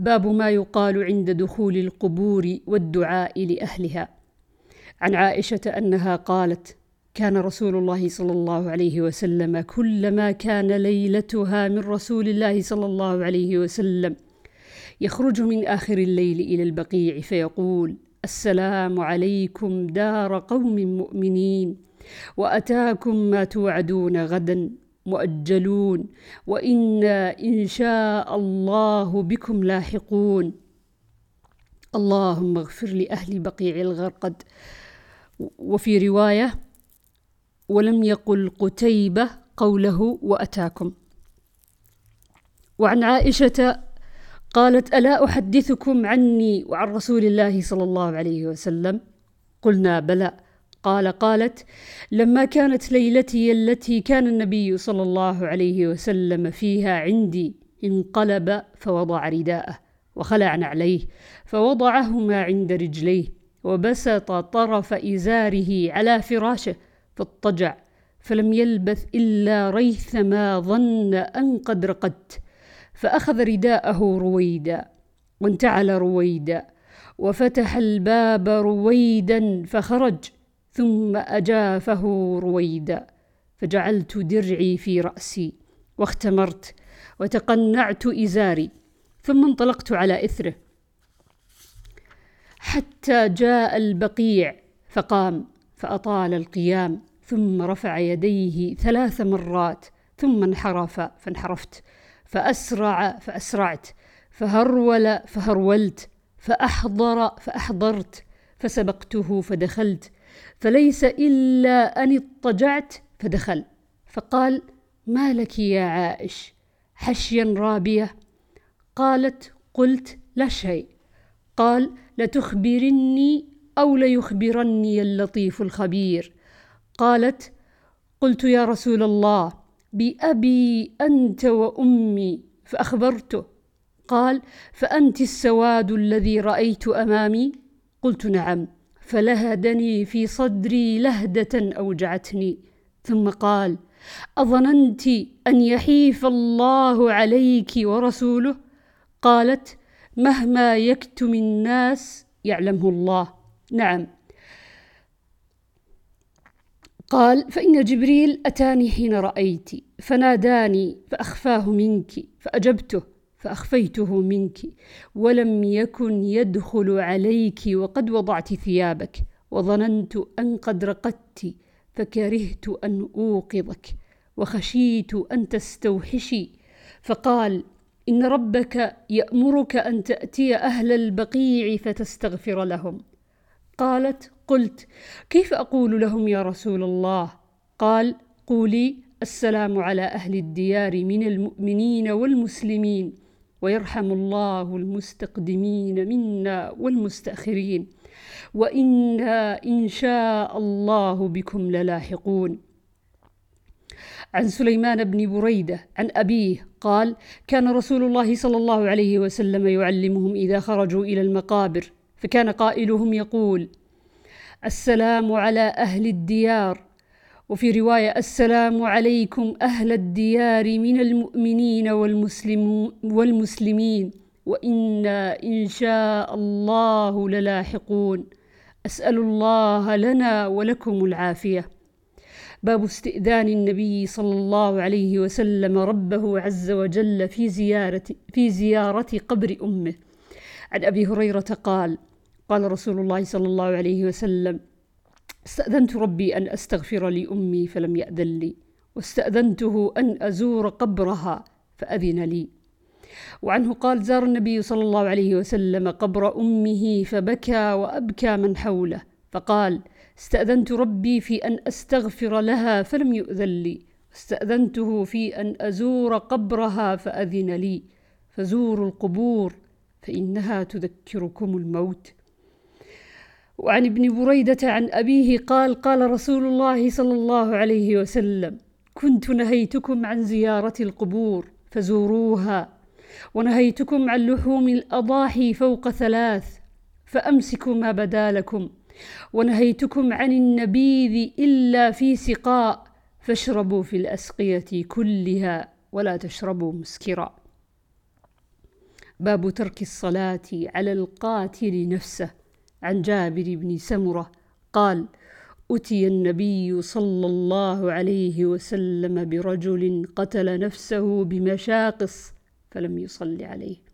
باب ما يقال عند دخول القبور والدعاء لأهلها. عن عائشة أنها قالت كان رسول الله صلى الله عليه وسلم كلما كان ليلتها من رسول الله صلى الله عليه وسلم يخرج من آخر الليل إلى البقيع فيقول السلام عليكم دار قوم مؤمنين وأتاكم ما توعدون غدا. مؤجلون. وإنا إن شاء الله بكم لاحقون. اللهم اغفر لأهل بقيع الغرقد. وفي رواية ولم يقل قتيبة قوله وأتاكم. وعن عائشة قالت ألا أحدثكم عني وعن رسول الله صلى الله عليه وسلم؟ قلنا بلى. قال قالت لما كانت ليلتي التي كان النبي صلى الله عليه وسلم فيها عندي انقلب فوضع رداءه وخلع نعليه فوضعهما عند رجليه وبسط طرف إزاره على فراشه فاضطجع فلم يلبث إلا ريثما ظن أن قد رقدت فأخذ رداءه رويدا وانتعل رويدا وفتح الباب رويدا فخرج ثم أجافه رويدا فجعلت درعي في رأسي واختمرت وتقنعت إزاري ثم انطلقت على إثره. حتى جاء البقيع فقام فأطال القيام ثم رفع يديه ثلاث مرات ثم انحرف فانحرفت فأسرع فأسرعت فهرول فهرولت فأحضر فأحضرت فسبقته فدخلت فليس إلا أن اضطجعت فدخل. فقال ما لك يا عائش؟ حشيا رابية. قالت قلت لا شيء. قال لتخبرني أو ليخبرني اللطيف الخبير. قالت قلت يا رسول الله بأبي أنت وأمي فأخبرته. قال فأنت السواد الذي رأيت أمامي؟ قلت نعم. فلهدني في صدري لهدة أوجعتني. ثم قال أظننت أن يحيف الله عليك ورسوله؟ قالت مهما يكتم الناس يعلمه الله. نعم. قال فإن جبريل أتاني حين رأيت فناداني فأخفاه منك فأجبته. فأخفيته منك ولم يكن يدخل عليك وقد وضعت ثيابك وظننت أن قد رقدت فكرهت أن أوقظك وخشيت أن تستوحشي. فقال إن ربك يأمرك أن تأتي أهل البقيع فتستغفر لهم. قالت قلت كيف أقول لهم يا رسول الله؟ قال قولي السلام على أهل الديار من المؤمنين والمسلمين. ويرحم الله المستقدمين منا والمستأخرين. وإنا إن شاء الله بكم للاحقون. عن سليمان بن بريدة عن أبيه قال كان رسول الله صلى الله عليه وسلم يعلمهم إذا خرجوا إلى المقابر فكان قائلهم يقول السلام على أهل الديار. وفي رواية السلام عليكم أهل الديار من المؤمنين والمسلمين وإنا إن شاء الله للاحقون. أسأل الله لنا ولكم العافية. باب استئذان النبي صلى الله عليه وسلم ربه عز وجل في زيارة في زيارة قبر أمه. عن أبي هريرة قال قال رسول الله صلى الله عليه وسلم استأذنت ربي أن أستغفر لأمي فلم يأذن لي واستأذنته أن أزور قبرها فأذن لي. وعنه قال زار النبي صلى الله عليه وسلم قبر أمه فبكى وأبكى من حوله فقال استأذنت ربي في أن أستغفر لها فلم يؤذن لي واستأذنته في أن أزور قبرها فأذن لي. فزوروا القبور فإنها تذكركم الموت. وعن ابن بريدة عن أبيه قال قال رسول الله صلى الله عليه وسلم كنت نهيتكم عن زيارة القبور فزوروها ونهيتكم عن لحوم الأضاحي فوق ثلاث فأمسكوا ما بدا لكم ونهيتكم عن النبيذ إلا في سقاء فاشربوا في الأسقية كلها ولا تشربوا مسكرا. باب ترك الصلاة على القاتل نفسه. عن جابر بن سمرة قال أتي النبي صلى الله عليه وسلم برجل قتل نفسه بمشاقص فلم يصل عليه.